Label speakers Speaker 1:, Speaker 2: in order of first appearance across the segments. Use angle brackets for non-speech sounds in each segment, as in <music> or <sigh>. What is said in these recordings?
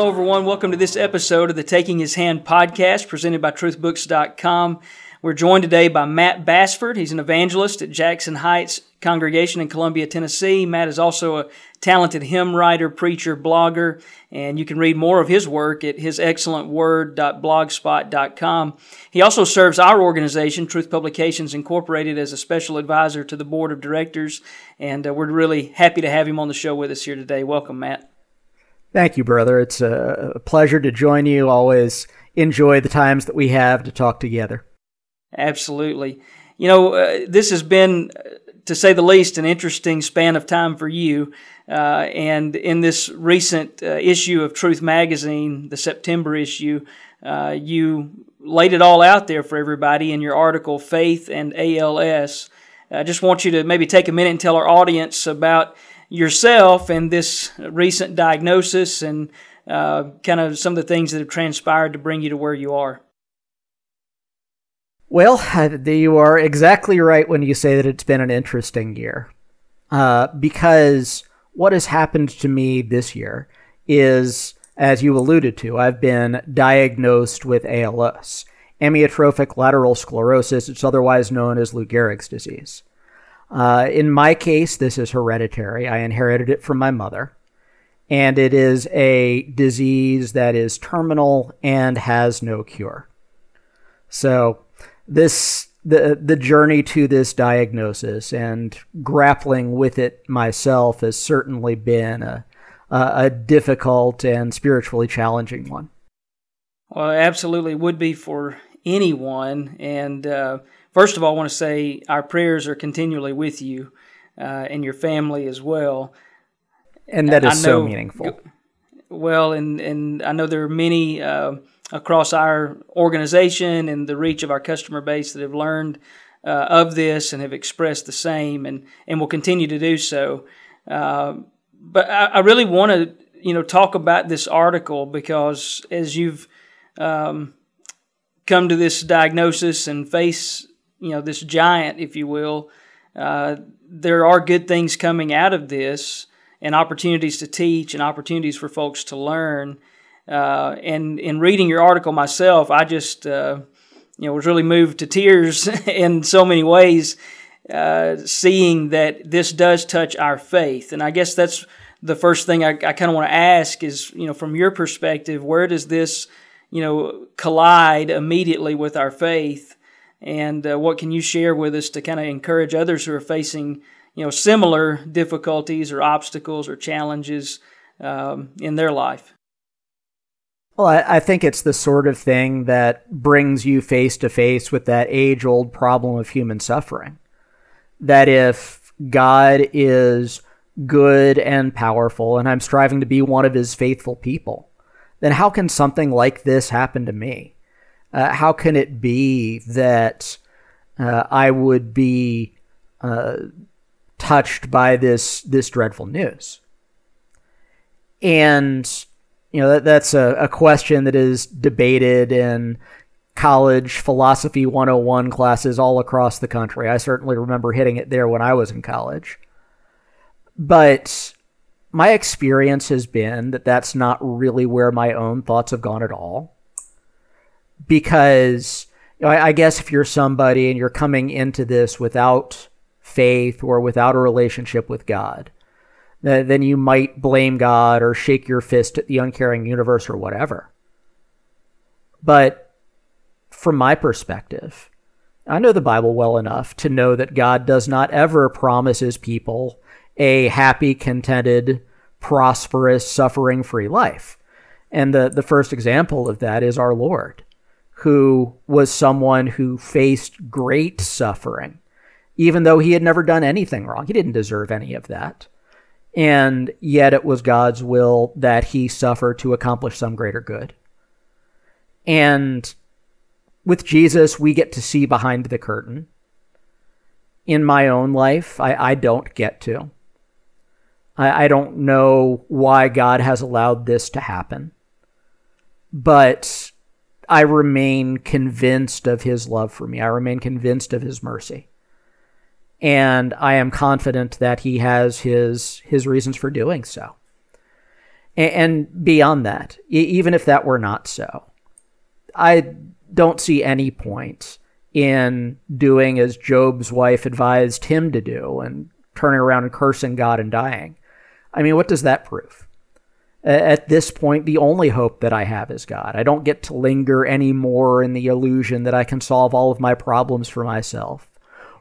Speaker 1: Hello, everyone. Welcome to this episode of the Taking His Hand podcast presented by truthbooks.com. We're joined today by Matt Bassford. He's an evangelist at Jackson Heights Congregation in Columbia, Tennessee. Matt is also a talented hymn writer, preacher, blogger, and you can read more of his work at hisexcellentword.blogspot.com. He also serves our organization, Truth Publications Incorporated, as a special advisor to the board of directors, and uh, we're really happy to have him on the show with us here today. Welcome, Matt.
Speaker 2: Thank you, brother. It's a pleasure to join you. Always enjoy the times that we have to talk together.
Speaker 1: Absolutely. You know, uh, this has been, uh, to say the least, an interesting span of time for you. Uh, and in this recent uh, issue of Truth Magazine, the September issue, uh, you laid it all out there for everybody in your article, Faith and ALS. I just want you to maybe take a minute and tell our audience about yourself and this recent diagnosis and uh, kind of some of the things that have transpired to bring you to where you are.
Speaker 2: Well, you are exactly right when you say that it's been an interesting year. Uh, because what has happened to me this year is, as you alluded to, I've been diagnosed with ALS, amyotrophic lateral sclerosis. It's otherwise known as Lou Gehrig's disease. Uh, in my case, this is hereditary. I inherited it from my mother. And it is a disease that is terminal and has no cure. So, this the the journey to this diagnosis and grappling with it myself has certainly been a a, difficult and spiritually challenging one.
Speaker 1: Well, absolutely would be for anyone, and uh, First of all, I want to say our prayers are continually with you uh, and your family as well.
Speaker 2: And that is know, so meaningful.
Speaker 1: Well, and, and I know there are many uh, across our organization and the reach of our customer base that have learned uh, of this and have expressed the same and, and will continue to do so. Uh, but I, I really want to you know talk about this article because as you've um, come to this diagnosis and face you know this giant, if you will. Uh, there are good things coming out of this, and opportunities to teach, and opportunities for folks to learn. Uh, and in reading your article myself, I just uh, you know was really moved to tears <laughs> in so many ways, uh, seeing that this does touch our faith. And I guess that's the first thing I, I kind of want to ask is you know from your perspective, where does this you know collide immediately with our faith? And uh, what can you share with us to kind of encourage others who are facing you know similar difficulties or obstacles or challenges um, in their life?
Speaker 2: Well I, I think it's the sort of thing that brings you face to face with that age old problem of human suffering. That if god is good and powerful and i'm striving to be one of his faithful people then how can something like this happen to me uh, how can it be that uh, I would be uh, touched by this this dreadful news? And you know that, that's a, a question that is debated in college philosophy 101 classes all across the country. I certainly remember hitting it there when I was in college. But my experience has been that that's not really where my own thoughts have gone at all because I, guess if you're somebody and you're coming into this without faith or without a relationship with God, then you might blame God or shake your fist at the uncaring universe or whatever. But from my perspective, I know the Bible well enough to know that God does not ever promise his people a happy, contented, prosperous, suffering free life. And the, the first example of that is our Lord who was someone who faced great suffering, even though he had never done anything wrong. He didn't deserve any of that. And yet it was God's will that he suffer to accomplish some greater good. And with Jesus, we get to see behind the curtain. In my own life, I, I don't get to. I, I don't know why God has allowed this to happen. But I remain convinced of his love for me. I remain convinced of his mercy. And I am confident that he has his his reasons for doing so. And, and beyond that, even if that were not so, I don't see any point in doing as Job's wife advised him to do and turning around and cursing God and dying. I mean, what does that prove? At this point, the only hope that I have is God. I don't get to linger anymore in the illusion that I can solve all of my problems for myself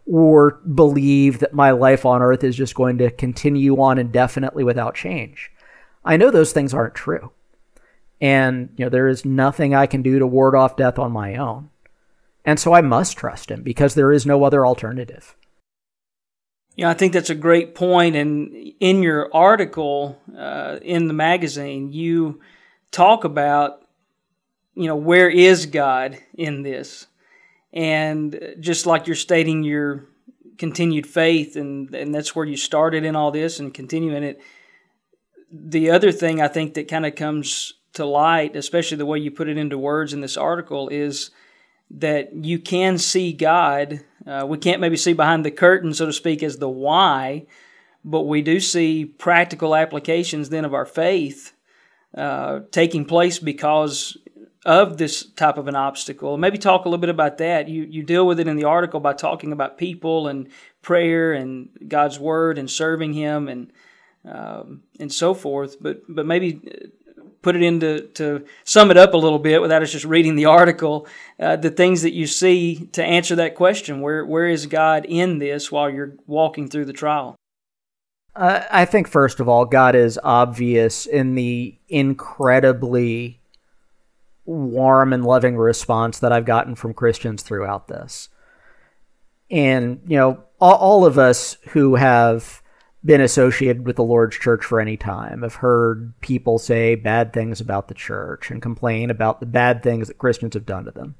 Speaker 2: or believe that my life on earth is just going to continue on indefinitely without change. I know those things aren't true. And, you know, there is nothing I can do to ward off death on my own. And so I must trust him because there is no other alternative.
Speaker 1: Yeah, I think that's a great point. And in your article uh, in the magazine, you talk about, you know, where is God in this? And just like you're stating your continued faith, and, and that's where you started in all this and continuing it. The other thing I think that kind of comes to light, especially the way you put it into words in this article, is that you can see God. Uh, we can't maybe see behind the curtain, so to speak, as the why, but we do see practical applications then of our faith uh, taking place because of this type of an obstacle. Maybe talk a little bit about that. You you deal with it in the article by talking about people and prayer and God's word and serving Him and um, and so forth. But but maybe put it into to sum it up a little bit without us just reading the article. Uh, the things that you see to answer that question: where where is God in this while you're walking through the trial?
Speaker 2: Uh, I think first of all, God is obvious in the incredibly warm and loving response that I've gotten from Christians throughout this. And, you know, all, all, of us who have been associated with the Lord's church for any time have heard people say bad things about the church and complain about the bad things that Christians have done to them.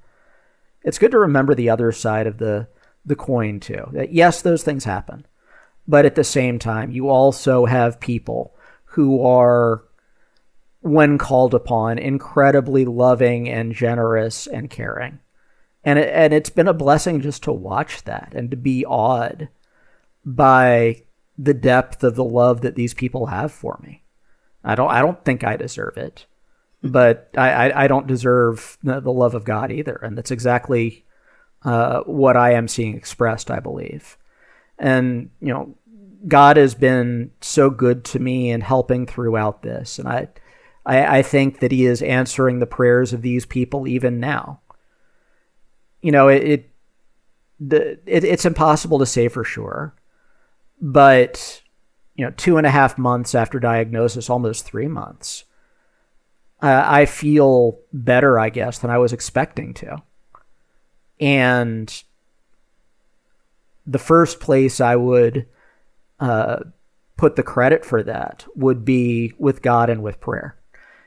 Speaker 2: It's good to remember the other side of the, the coin, too. That yes, those things happen. But at the same time, you also have people who are when called upon, incredibly loving and generous and caring. And it, and it's been a blessing just to watch that and to be awed by the depth of the love that these people have for me. I don't I don't think I deserve it, but I, I, I don't deserve the, the, love of God either, and that's exactly uh, what I am seeing expressed. I believe, and you know, God has been so good to me in helping throughout this, and I I, think that he is answering the prayers of these people even now. You know, it, it the it, it's impossible to say for sure, but you know, two and a half months after diagnosis, almost three months, uh, I feel better, I guess, than I was expecting to. And the first place I would uh, put the credit for that would be with God and with prayer.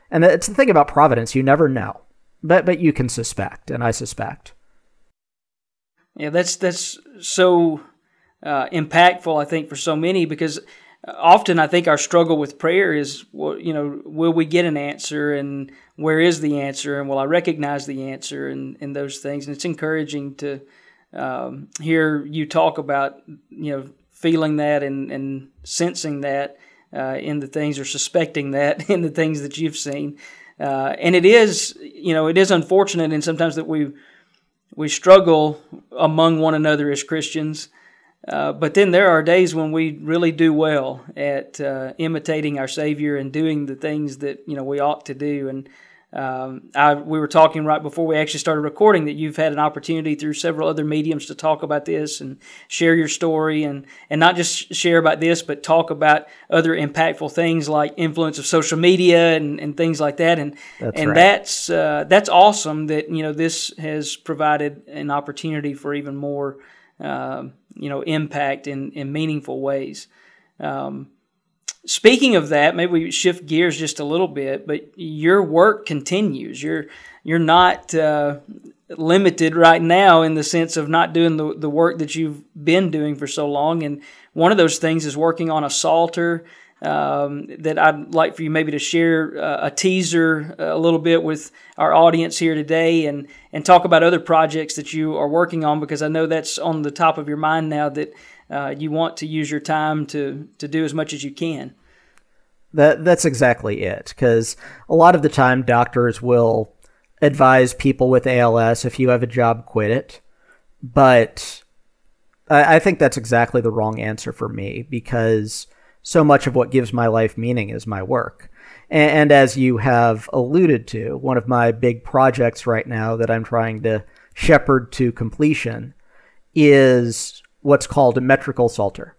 Speaker 2: And it's the thing about providence, you never know. But but you can suspect, and I suspect.
Speaker 1: Yeah, that's that's so uh, impactful, I think, for so many because often I think our struggle with prayer is, well, you know, will we get an answer, and where is the answer, and will I recognize the answer, and and those things. And it's encouraging to um, hear you talk about, you know, feeling that and and sensing that uh, in the things or suspecting that <laughs> in the things that you've seen. Uh, and it is, you know, it is unfortunate and sometimes that we we struggle among one another as Christians. Uh, but then there are days when we really do well at uh, imitating our Savior and doing the things that you know we ought to do. And um, I, we were talking right before we actually started recording that you've had an opportunity through several other mediums to talk about this and share your story and, and not just share about this, but talk about other impactful things like influence of social media and, and things like that. And that's and right. that's uh, that's awesome that you know this has provided an opportunity for even more uh, you know impact in in meaningful ways. Um, Speaking of that, maybe we shift gears just a little bit, but your work continues. You're you're not uh, limited right now in the sense of not doing the, the work that you've been doing for so long. And one of those things is working on a Psalter um, that I'd like for you maybe to share uh, a teaser uh, a little bit with our audience here today and, and talk about other projects that you are working on because I know that's on the top of your mind now that uh, you want to use your time to, to do as much as you can.
Speaker 2: That that's exactly it. Because a lot of the time, doctors will advise people with ALS if you have a job, quit it. But I, I think that's exactly the wrong answer for me because so much of what gives my life meaning is my work. And, and as you have alluded to, one of my big projects right now that I'm trying to shepherd to completion is what's called a metrical psalter.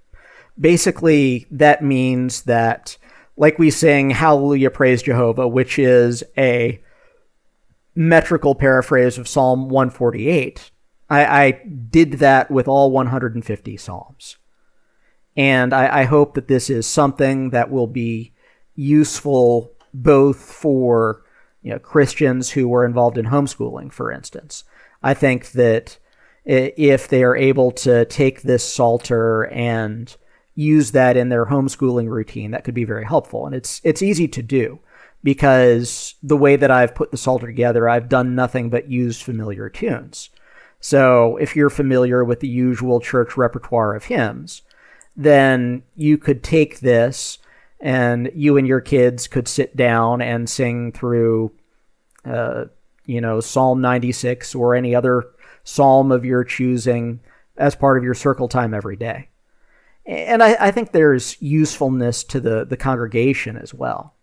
Speaker 2: Basically, that means that, like we sing Hallelujah, Praise Jehovah, which is a metrical paraphrase of Psalm 148, I, I did that with all 150 Psalms. And I, I hope that this is something that will be useful both for you know, Christians who were involved in homeschooling, for instance. I think that if they are able to take this Psalter and use that in their homeschooling routine, that could be very helpful. And it's it's easy to do because the way that I've put the Psalter together, I've done nothing but use familiar tunes. So if you're familiar with the usual church repertoire of hymns, then you could take this and you and your kids could sit down and sing through, uh, you know, Psalm 96 or any other psalm of your choosing as part of your circle time every day. And I, I think there's usefulness to the, the congregation as well.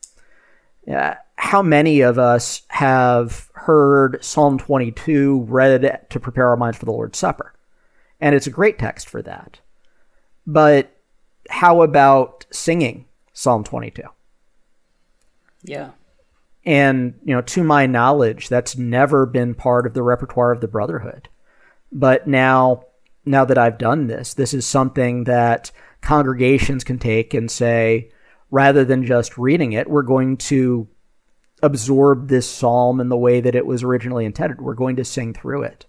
Speaker 2: Uh, how many of us have heard Psalm 22 read to prepare our minds for the Lord's Supper? And it's a great text for that. But how about singing Psalm 22?
Speaker 1: Yeah.
Speaker 2: And, you know, to my knowledge, that's never been part of the repertoire of the Brotherhood. But now, now that I've done this, this is something that congregations can take and say, rather than just reading it, we're going to absorb this psalm in the way that it was originally intended. We're going to sing through it.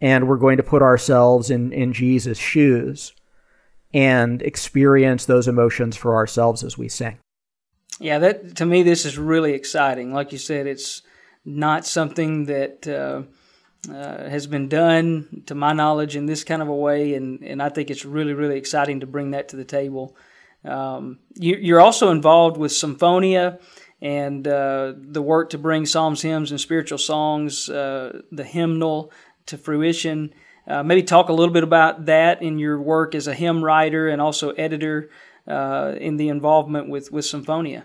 Speaker 2: And we're going to put ourselves in, in Jesus' shoes and experience those emotions for ourselves as we sing.
Speaker 1: Yeah, that to me, this is really exciting. Like you said, it's not something that uh, uh, has been done, to my knowledge, in this kind of a way, and and I think it's really, really exciting to bring that to the table. Um, you, are also involved with Sumphonia and uh, the work to bring psalms, hymns, and spiritual songs, uh, the hymnal, to fruition. Uh, maybe talk a little bit about that in your work as a hymn writer and also editor uh, in the involvement with, with Sumphonia.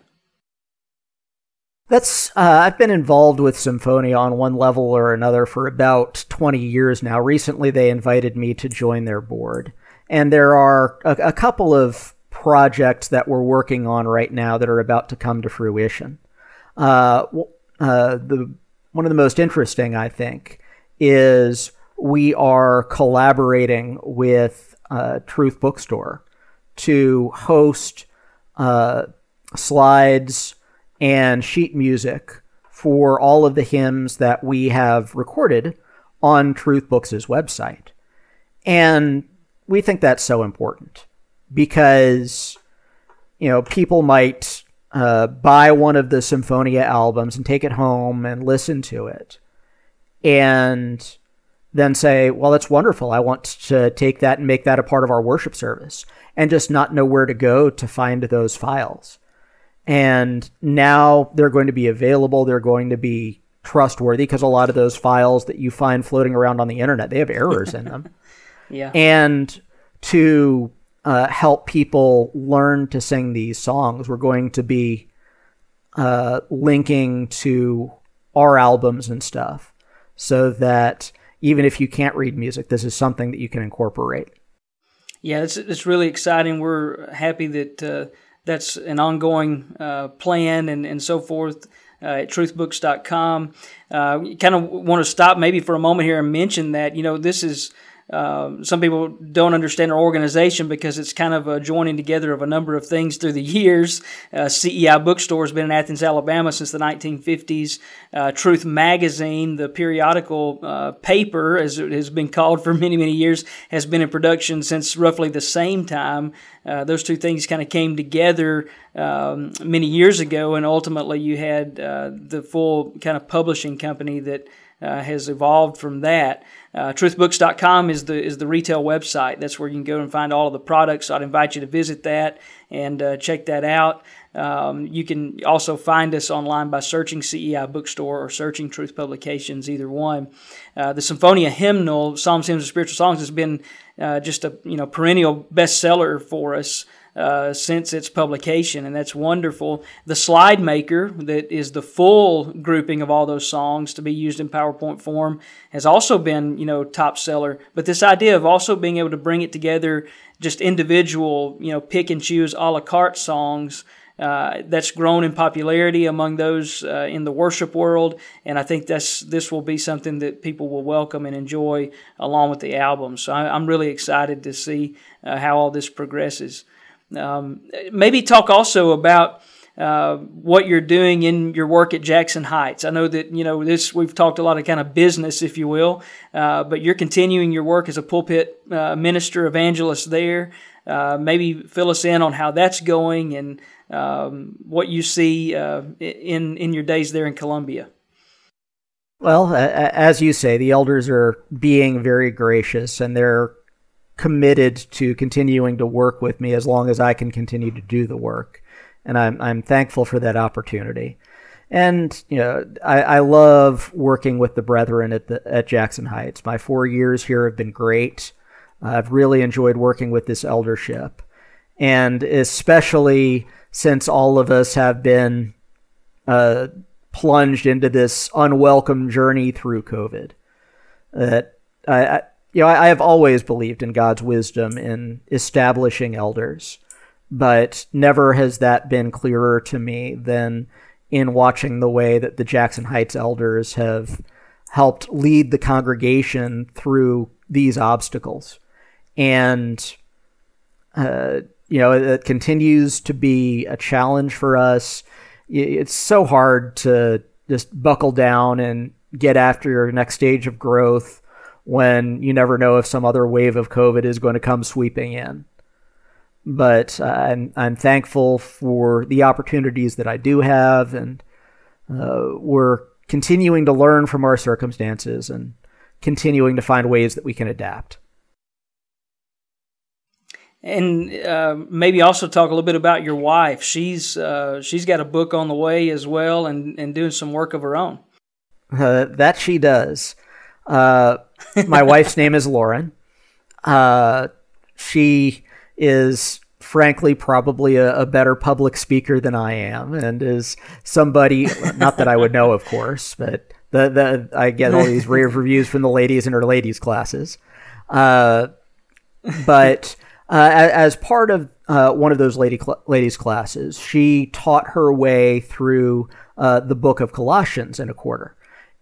Speaker 2: That's uh, I've been involved with Sumphonia on one level or another for about 20 years now. Recently, they invited me to join their board, and there are a, a couple of projects that we're working on right now that are about to come to fruition. Uh, uh, the one of the most interesting, I think, is we are collaborating with uh, Truth Bookstore to host uh, slides and sheet music for all of the hymns that we have recorded on Truth Books' website. And we think that's so important because, you know, people might uh, buy one of the Sumphonia albums and take it home and listen to it. And then say, well, that's wonderful. I want to take that and make that a part of our worship service and just not know where to go to find those files. And now they're going to be available. They're going to be trustworthy because a lot of those files that you find floating around on the internet, they have errors in them. <laughs>
Speaker 1: yeah.
Speaker 2: And to uh, help people learn to sing these songs, we're going to be uh, linking to our albums and stuff so that even if you can't read music, this is something that you can incorporate.
Speaker 1: Yeah, it's, it's really exciting. We're happy that uh, that's an ongoing uh, plan and, and so forth uh, at truthbooks.com. Uh, kind of want to stop maybe for a moment here and mention that, you know, this is um, some people don't understand our organization because it's kind of a joining together of a number of things through the years. Uh, CEI Bookstore has been in Athens, Alabama since the 1950s. Uh, Truth Magazine, the periodical uh, paper, as it has been called for many, many years, has been in production since roughly the same time. Uh, those two things kind of came together um, many years ago, and ultimately you had uh, the full kind of publishing company that has evolved from that. Uh, truthbooks.com is the is the retail website. That's where you can go and find all of the products. I'd invite you to visit that and uh, check that out. Um, you can also find us online by searching CEI Bookstore or searching Truth Publications, either one. Uh, the Sumphonia Hymnal, Psalms, Hymns, and Spiritual Songs, has been uh, just a you know perennial bestseller for us. Uh, since its publication, and that's wonderful. The slide maker, that is the full grouping of all those songs to be used in PowerPoint form, has also been, you know, top seller. But this idea of also being able to bring it together, just individual, you know, pick and choose a la carte songs. Uh, that's grown in popularity among those uh, in the worship world, and I think that's this will be something that people will welcome and enjoy along with the album. So I, am really excited to see uh, how all this progresses. Um, maybe talk also about uh, what you're doing in your work at Jackson Heights. I know that you know this. We've talked a lot of kind of business, if you will, uh, but you're continuing your work as a pulpit uh, minister evangelist there. Uh, maybe fill us in on how that's going and um, what you see uh, in in your days there in Columbia.
Speaker 2: Well, as you say, the elders are being very gracious, and they're committed to continuing to work with me as long as I can continue to do the work. And I'm, I'm thankful for that opportunity. And, you know, I, I love working with the brethren at, the, at Jackson Heights. My four years here have been great. I've really enjoyed working with this eldership. And especially since all of us have been uh, plunged into this unwelcome journey through COVID, that I, you know, I, I have always believed in God's wisdom in establishing elders, but never has that been clearer to me than in watching the way that the Jackson Heights elders have helped lead the congregation through these obstacles. And, uh, you know, it continues to be a challenge for us. It's so hard to just buckle down and get after your next stage of growth when you never know if some other wave of COVID is going to come sweeping in. But uh, I'm, I'm thankful for the opportunities that I do have, and uh, we're continuing to learn from our circumstances and continuing to find ways that we can adapt.
Speaker 1: And uh, maybe also talk a little bit about your wife. She's uh, she's got a book on the way as well, and, and doing some work of her own.
Speaker 2: Uh, that she does. Uh, my wife's name is Lauren. Uh, she is frankly probably a, a, better public speaker than I am, and is somebody not that I would know, of course, but the the I get all these rave reviews from the ladies in her ladies classes. Uh, but uh, as part of uh, one of those lady cl- ladies classes, she taught her way through uh, the book of Colossians in a quarter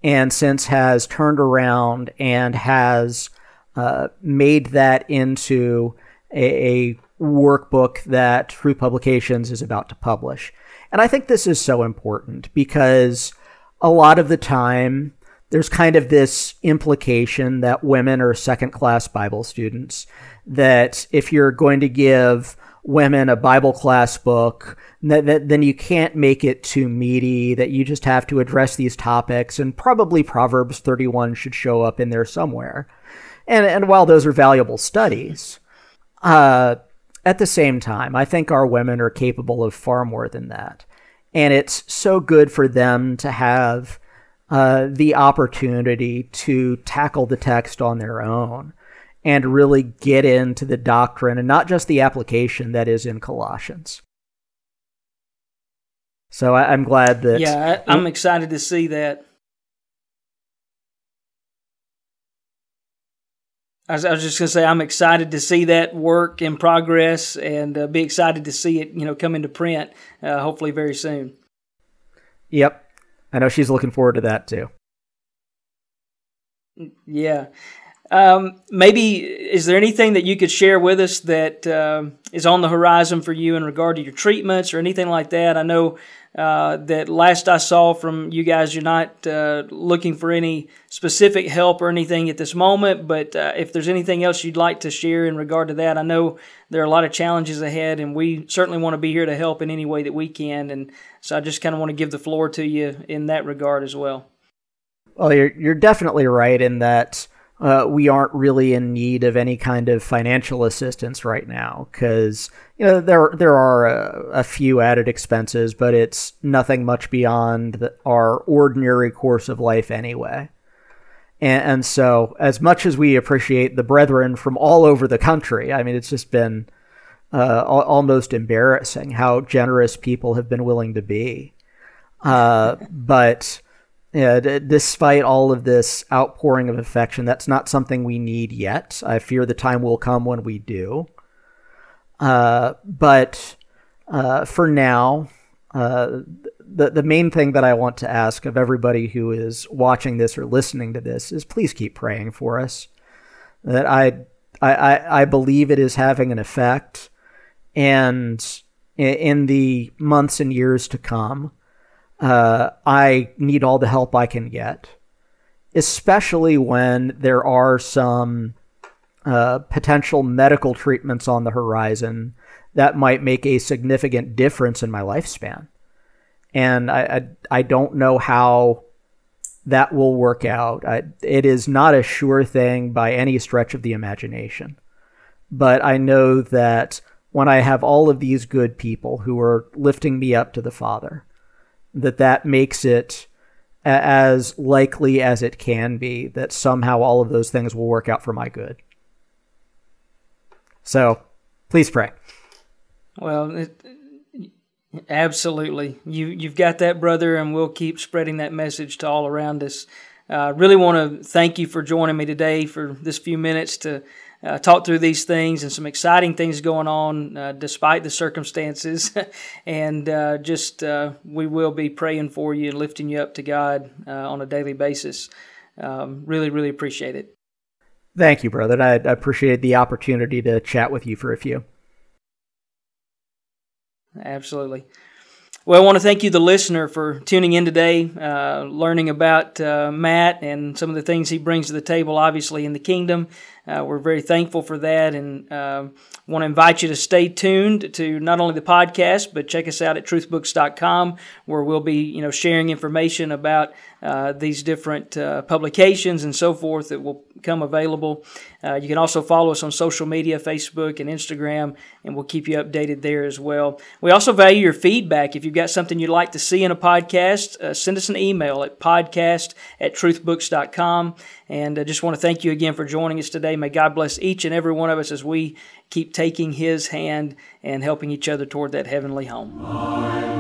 Speaker 2: and since has turned around and has uh, made that into a, a, workbook that Truth Publications is about to publish. And I think this is so important because a lot of the time there's kind of this implication that women are second class Bible students, that if you're going to give women a Bible class book, that, that, then you can't make it too meaty, that you just have to address these topics, and probably Proverbs 31 should show up in there somewhere. And, and while those are valuable studies, uh, at the same time, I think our women are capable of far more than that. And it's so good for them to have uh, the opportunity to tackle the text on their own and really get into the doctrine and not just the application that is in Colossians. So I, am glad that.
Speaker 1: Yeah, I, am excited to see that. I was, I was just going to say I'm excited to see that work in progress and uh, be excited to see it, you know, come into print, uh, hopefully very soon.
Speaker 2: Yep, I know she's looking forward to that too.
Speaker 1: Yeah, um, maybe is there anything that you could share with us that uh, is on the horizon for you in regard to your treatments or anything like that? I know uh, that last I saw from you guys, you're not uh, looking for any specific help or anything at this moment. But uh, if there's anything else you'd like to share in regard to that, I know there are a lot of challenges ahead, and we certainly want to be here to help in any way that we can. And so I just kind of want to give the floor to you in that regard as well.
Speaker 2: Well, you're you're definitely right in that uh, we aren't really in need of any kind of financial assistance right now because you know there there are a, a, few added expenses, but it's nothing much beyond the, our ordinary course of life anyway. And, and, so, as much as we appreciate the brethren from all over the country, I mean, it's just been uh, almost embarrassing how generous people have been willing to be. Uh, but yeah, d- despite all of this outpouring of affection, that's not something we need yet. I fear the time will come when we do. Uh, but uh, for now, uh, the the main thing that I want to ask of everybody who is watching this or listening to this is please keep praying for us. That I I I believe it is having an effect, and in the months and years to come uh, I need all the help I can get, especially when there are some uh, potential medical treatments on the horizon that might make a significant difference in my lifespan. And I, I, I don't know how that will work out. I, it is not a sure thing by any stretch of the imagination. But I know that when I have all of these good people who are lifting me up to the Father, that that makes it as likely as it can be that somehow all of those things will work out for my good. So, please pray.
Speaker 1: Well, it, absolutely. You you've got that, brother, and we'll keep spreading that message to all around us. I uh, really want to thank you for joining me today for this few minutes to uh, talk through these things and some exciting things going on uh, despite the circumstances. <laughs> and uh, just uh, we will be praying for you and lifting you up to God uh, on a daily basis. Um, really, really appreciate it.
Speaker 2: Thank you, brother. I, I appreciate the opportunity to chat with you for a few.
Speaker 1: Absolutely. Well, I want to thank you, the listener, for tuning in today, uh, learning about uh, Matt and some of the things he brings to the table, obviously, in the kingdom. Uh, we're very thankful for that and uh, want to invite you to stay tuned to not only the podcast, but check us out at truthbooks.com where we'll be you know, sharing information about uh, these different uh, publications and so forth that will come available. Uh, you can also follow us on social media, Facebook and Instagram, and we'll keep you updated there as well. We also value your feedback. If you've got something you'd like to see in a podcast, uh, send us an email at podcast at truthbooks.com. And I just want to thank you again for joining us today. May God bless each and every one of us as we keep taking His hand and helping each other toward that heavenly home.